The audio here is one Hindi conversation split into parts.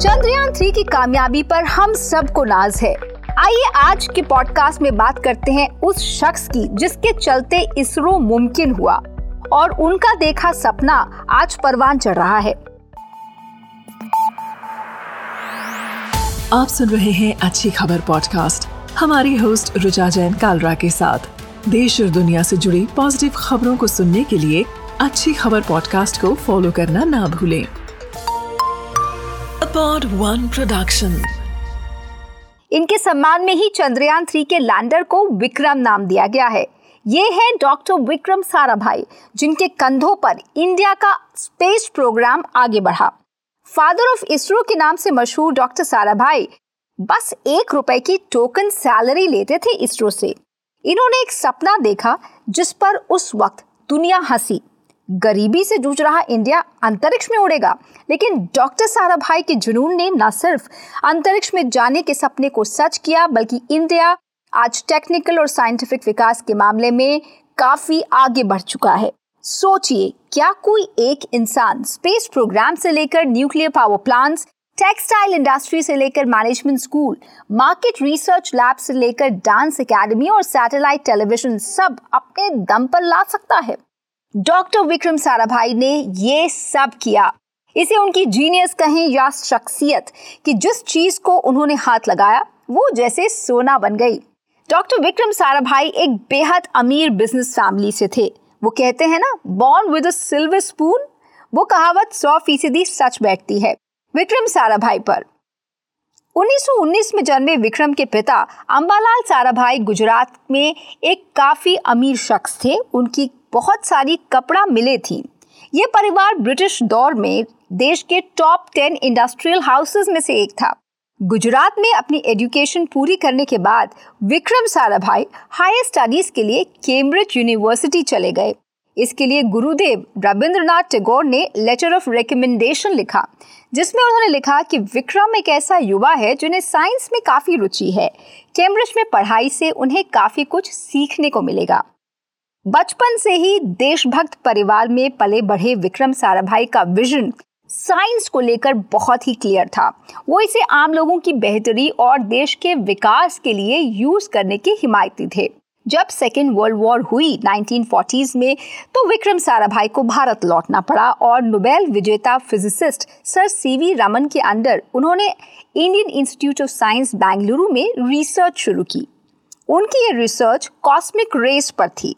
चंद्रयान थ्री की कामयाबी पर हम सबको नाज है। आइए आज के पॉडकास्ट में बात करते हैं उस शख्स की, जिसके चलते इसरो मुमकिन हुआ और उनका देखा सपना आज परवान चढ़ रहा है। आप सुन रहे हैं अच्छी खबर पॉडकास्ट हमारी होस्ट रुचा जैन कालरा के साथ। देश और दुनिया से जुड़ी पॉजिटिव खबरों को सुनने के लिए अच्छी खबर पॉडकास्ट को फॉलो करना ना भूलें। अपॉड वन प्रोडक्शन इनके सम्मान में ही चंद्रयान थ्री के लैंडर को विक्रम नाम दिया गया है। ये है डॉक्टर विक्रम साराभाई, जिनके कंधों पर इंडिया का स्पेस प्रोग्राम आगे बढ़ा। फादर ऑफ़ इसरो के नाम से मशहूर डॉक्टर साराभाई बस एक रुपए की टोकन सैलरी लेते थे इसरो से। इन्होंने एक सपना देखा, जिस पर उस वक्त दुनिया हँसी। गरीबी से जूझ रहा इंडिया अंतरिक्ष में उड़ेगा। लेकिन डॉक्टर सारा भाई के जुनून ने न सिर्फ़ अंतरिक्ष में जाने के सपने को सच किया, बल्कि इंडिया आज टेक्निकल और साइंटिफिक विकास के मामले में काफ़ी आगे बढ़ चुका है। सोचिए, क्या कोई एक इंसान स्पेस प्रोग्राम से लेकर nuclear power plants, textile industry से लेकर management school, market research lab से लेकर डांस एकेडमी और सैटेलाइट टेलीविज़न सब अपने दम पर ला सकता है? डॉक्टर विक्रम साराभाई ने ये सब किया। इसे उनकी जीनियस कहें या शख्सियत, कि जिस चीज़ को उन्होंने हाथ लगाया, वो जैसे सोना बन गई। डॉक्टर विक्रम साराभाई एक बेहद अमीर बिज़नेस फैमिली से थे। वो कहते हैं ना born with a silver spoon वो कहावत सौ फ़ीसदी सच बैठती है। विक्रम साराभाई पर। 1919 में जन्मे विक्रम के पिता अंबालाल साराभाई गुजरात में एक काफ़ी अमीर शख्स थे। उनकी बहुत सारी कपड़ा मिले थी। ये परिवार ब्रिटिश दौर में देश के टॉप टेन इंडस्ट्रियल हाउसेस में से एक था। गुजरात में अपनी एजुकेशन पूरी करने के बाद विक्रम साराभाई हायर स्टडीज़ के लिए कैम्ब्रिज यूनिवर्सिटी चले गए। इसके लिए गुरुदेव रविंद्रनाथ टैगोर ने लेटर ऑफ़ रिकमेंडेशन लिखा, जिसमें उन्होंने लिखा कि विक्रम एक ऐसा युवा है जिन्हें साइंस में काफ़ी रुचि है। कैम्ब्रिज में पढ़ाई से उन्हें काफ़ी कुछ सीखने को मिलेगा। बचपन से ही देशभक्त परिवार में पले बढ़े विक्रम साराभाई का विजन साइंस को लेकर बहुत ही क्लियर था। वो इसे आम लोगों की बेहतरी और देश के विकास के लिए यूज़ करने के हिमायती थे। जब सेकेंड वर्ल्ड वॉर हुई 1940s में तो विक्रम साराभाई को भारत लौटना पड़ा और नोबेल विजेता फिजिसिस्ट सर सीवी रमन के अंडर उन्होंने Indian Institute of Science Bengaluru में रिसर्च शुरू की। उनकी ये रिसर्च कॉस्मिक रेस पर थी।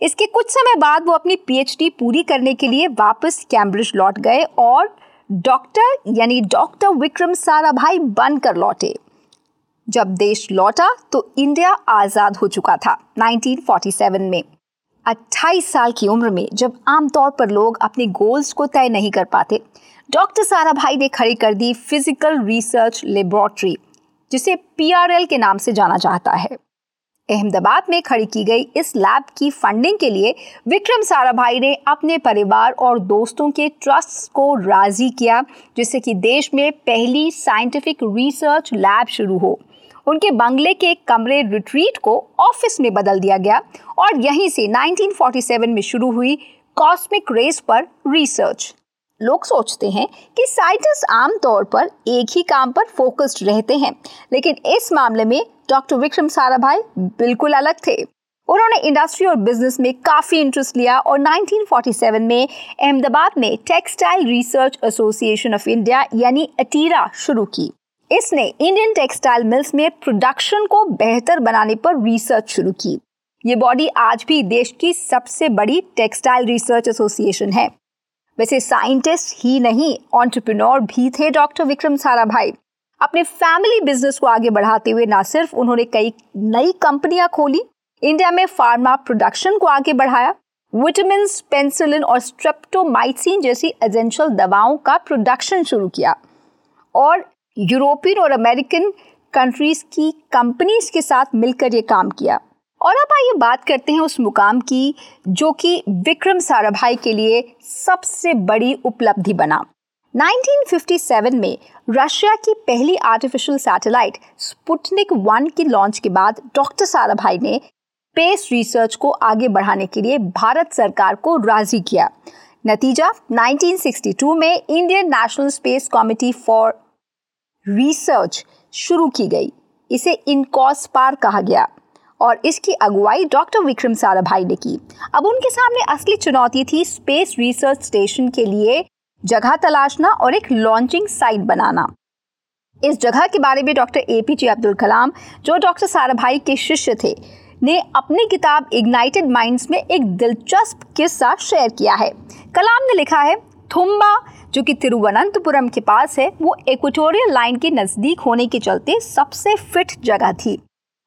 इसके कुछ समय बाद वो अपनी पीएचडी पूरी करने के लिए वापस कैम्ब्रिज लौट गए और डॉक्टर यानी डॉक्टर विक्रम साराभाई बनकर लौटे। जब देश लौटा तो इंडिया आज़ाद हो चुका था 1947 में। 28 साल की उम्र में जब आमतौर पर लोग अपने गोल्स को तय नहीं कर पाते, डॉक्टर सारा भाई ने खड़ी कर दी फ़िज़िकल रिसर्च लेबोरेटरी, जिसे पीआरएल के नाम से जाना जाता है। अहमदाबाद में खड़ी की गई इस लैब की फंडिंग के लिए विक्रम साराभाई ने अपने परिवार और दोस्तों के ट्रस्ट को राज़ी किया, जिससे कि देश में पहली साइंटिफिक रिसर्च लैब शुरू हो। उनके बंगले के कमरे रिट्रीट को ऑफ़िस में बदल दिया गया और यहीं से 1947 में शुरू हुई कॉस्मिक रेस पर रिसर्च लोग सोचते हैं कि साइंटिस्ट आमतौर पर एक ही काम पर फोकस्ड रहते हैं, लेकिन इस मामले में डॉक्टर विक्रम साराभाई बिल्कुल अलग थे। उन्होंने इंडस्ट्री और बिज़नेस में काफ़ी इंटरेस्ट लिया और 1947 में अहमदाबाद में textile research association of India यानी अटीरा शुरू की। इसने इंडियन टेक्सटाइल मिल्स में प्रोडक्शन को बेहतर बनाने पर रिसर्च शुरू की। ये बॉडी आज भी देश की सबसे बड़ी टेक्सटाइल रिसर्च एसोसिएशन है। वैसे साइंटिस्ट ही नहीं ऑन्टरप्रिनोर भी थे डॉक्टर विक्रम साराभाई अपने फैमिली बिज़नेस को आगे बढ़ाते हुए ना सिर्फ़ उन्होंने कई नई कंपनियाँ खोली इंडिया में फार्मा प्रोडक्शन को आगे बढ़ाया विटामिन पेंसिलिन और स्ट्रेप्टोमाइसिन जैसी एजेंशियल दवाओं का प्रोडक्शन शुरू किया। और यूरोपियन और अमेरिकन कंट्रीज़ की कंपनीज़ के साथ मिलकर ये काम किया। और अब आइए बात करते हैं उस मुकाम की, जो कि विक्रम साराभाई के लिए सबसे बड़ी उपलब्धि बना। 1957 में रशिया की पहली आर्टिफिशियल सैटेलाइट स्पुटनिक वन की लॉन्च के बाद डॉक्टर साराभाई ने स्पेस रिसर्च को आगे बढ़ाने के लिए भारत सरकार को राज़ी किया। नतीजा 1962 में Indian National Space Committee for Research शुरू की गई। इसे इनकॉस पार कहा गया और इसकी अगुवाई डॉक्टर विक्रम साराभाई ने की। अब उनके सामने असली चुनौती थी स्पेस रिसर्च स्टेशन के लिए जगह तलाशना और एक लॉन्चिंग साइट बनाना। इस जगह के बारे में doctor A P J Abdul Kalam, जो डॉक्टर साराभाई के शिष्य थे, ने अपनी किताब इग्नाइटेड माइंड्स में एक दिलचस्प किस्सा शेयर किया है। कलाम ने लिखा है थुम्बा, जो कि तिरुवनंतपुरम के पास है, वो इक्वेटोरियल लाइन के नज़दीक होने के चलते सबसे फिट जगह थी।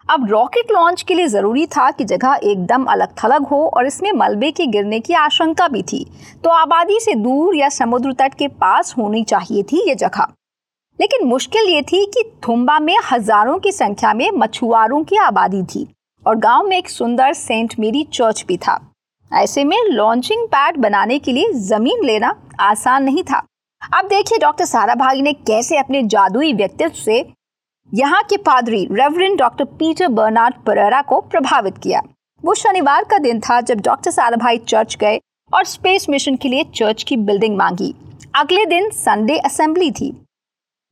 अब रॉकेट लॉन्च के लिए ज़रूरी था कि जगह एकदम अलग थलग हो और इसमें मलबे के गिरने की आशंका भी थी। तो आबादी से दूर या समुद्र तट के पास होनी चाहिए थी ये जगह। लेकिन मुश्किल ये थी कि थुम्बा में हज़ारों की संख्या में मछुआरों की आबादी थी और गाँव में एक सुंदर सेंट मेरी चर्च भी था। ऐसे में लॉन्चिंग पैड बनाने के लिए ज़मीन लेना आसान नहीं था। अब देखिए डॉक्टर सारा भागी ने कैसे अपने जादुई व्यक्तित्व से यहाँ के पादरी reverend doctor Peter Bernard Perera को प्रभावित किया। वो शनिवार का दिन था जब डॉक्टर साराभाई चर्च गए और स्पेस मिशन के लिए चर्च की बिल्डिंग मांगी। अगले दिन संडे असेंबली थी।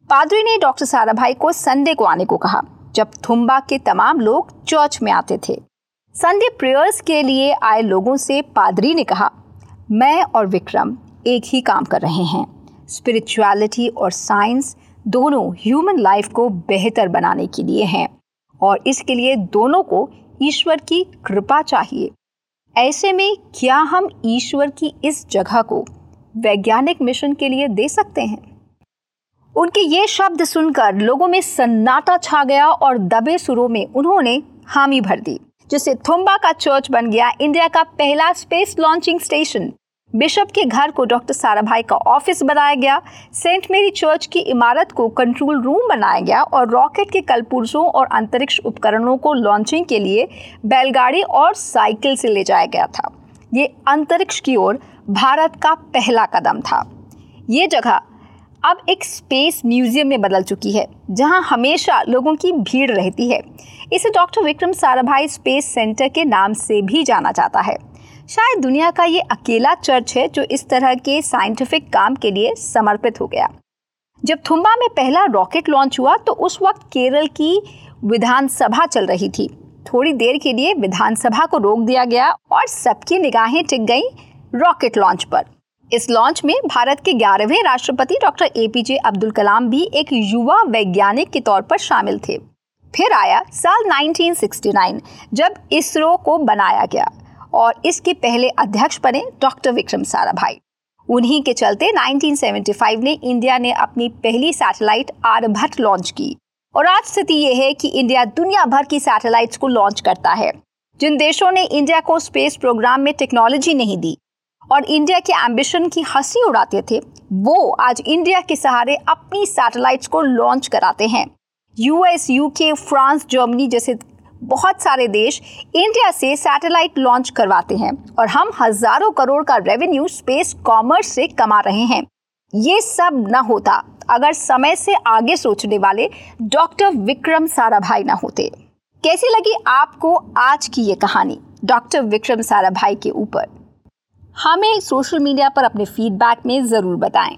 पादरी ने डॉक्टर साराभाई को संडे को आने को कहा, जब थुम्बा के तमाम लोग चर्च में आते थे। संडे प्रेयर्स के लिए आए लोगों से पादरी ने कहा, मैं और विक्रम एक ही काम कर रहे हैं। स्पिरिचुअलिटी और साइंस दोनों ह्यूमन लाइफ को बेहतर बनाने के लिए हैं और इसके लिए दोनों को ईश्वर की कृपा चाहिए। ऐसे में क्या हम ईश्वर की इस जगह को वैज्ञानिक मिशन के लिए दे सकते हैं? उनके ये शब्द सुनकर लोगों में सन्नाटा छा गया और दबे सुरों में उन्होंने हामी भर दी जिससे थुम्बा का चर्च बन गया, इंडिया का पहला स्पेस लॉन्चिंग स्टेशन बिशप के घर को डॉक्टर साराभाई का ऑफ़िस बनाया गया। सेंट मेरी चर्च की इमारत को कंट्रोल रूम बनाया गया और रॉकेट के कलपुर्जों और अंतरिक्ष उपकरणों को लॉन्चिंग के लिए बैलगाड़ी और साइकिल से ले जाया गया था। ये अंतरिक्ष की ओर भारत का पहला कदम था। ये जगह अब एक स्पेस म्यूज़ियम में बदल चुकी है, जहाँ हमेशा लोगों की भीड़ रहती है। इसे doctor Vikram Sarabhai space centre के नाम से भी जाना जाता है। शायद दुनिया का ये अकेला चर्च है जो इस तरह के साइंटिफिक काम के लिए समर्पित हो गया। जब थुम्बा में पहला रॉकेट लॉन्च हुआ तो उस वक्त केरल की विधानसभा चल रही थी। थोड़ी देर के लिए विधानसभा को रोक दिया गया और सबकी निगाहें टिक गई रॉकेट लॉन्च पर। इस लॉन्च में भारत के ग्यारहवें राष्ट्रपति doctor A P J Abdul Kalam भी एक युवा वैज्ञानिक के तौर पर शामिल थे। फिर आया साल 1969 जब इसरो को बनाया गया। और इसके पहले अध्यक्ष बने डॉक्टर विक्रम साराभाई। उन्हीं के चलते 1975 में इंडिया ने अपनी पहली सैटेलाइट आर्यभट्ट लॉन्च की। और आज स्थिति यह है कि इंडिया दुनिया भर की सैटेलाइट्स को लॉन्च करता है। जिन देशों ने इंडिया को स्पेस प्रोग्राम में टेक्नोलॉजी नहीं दी और इंडिया के एम्बिशन की हँसी उड़ाते थे, वो आज इंडिया के सहारे अपनी सैटेलाइट्स को लॉन्च कराते हैं। यूएस, यूके, फ्रांस, जर्मनी जैसे बहुत सारे देश इंडिया से सैटेलाइट लॉन्च करवाते हैं और हम हज़ारों करोड़ का रेवेन्यू स्पेस कॉमर्स से कमा रहे हैं। ये सब न होता, अगर समय से आगे सोचने वाले डॉक्टर विक्रम साराभाई ना होते। कैसी लगी आपको आज की ये कहानी डॉक्टर विक्रम साराभाई के ऊपर? हमें सोशल मीडिया पर अपने फीडबैक में ज़रूर बताएँ।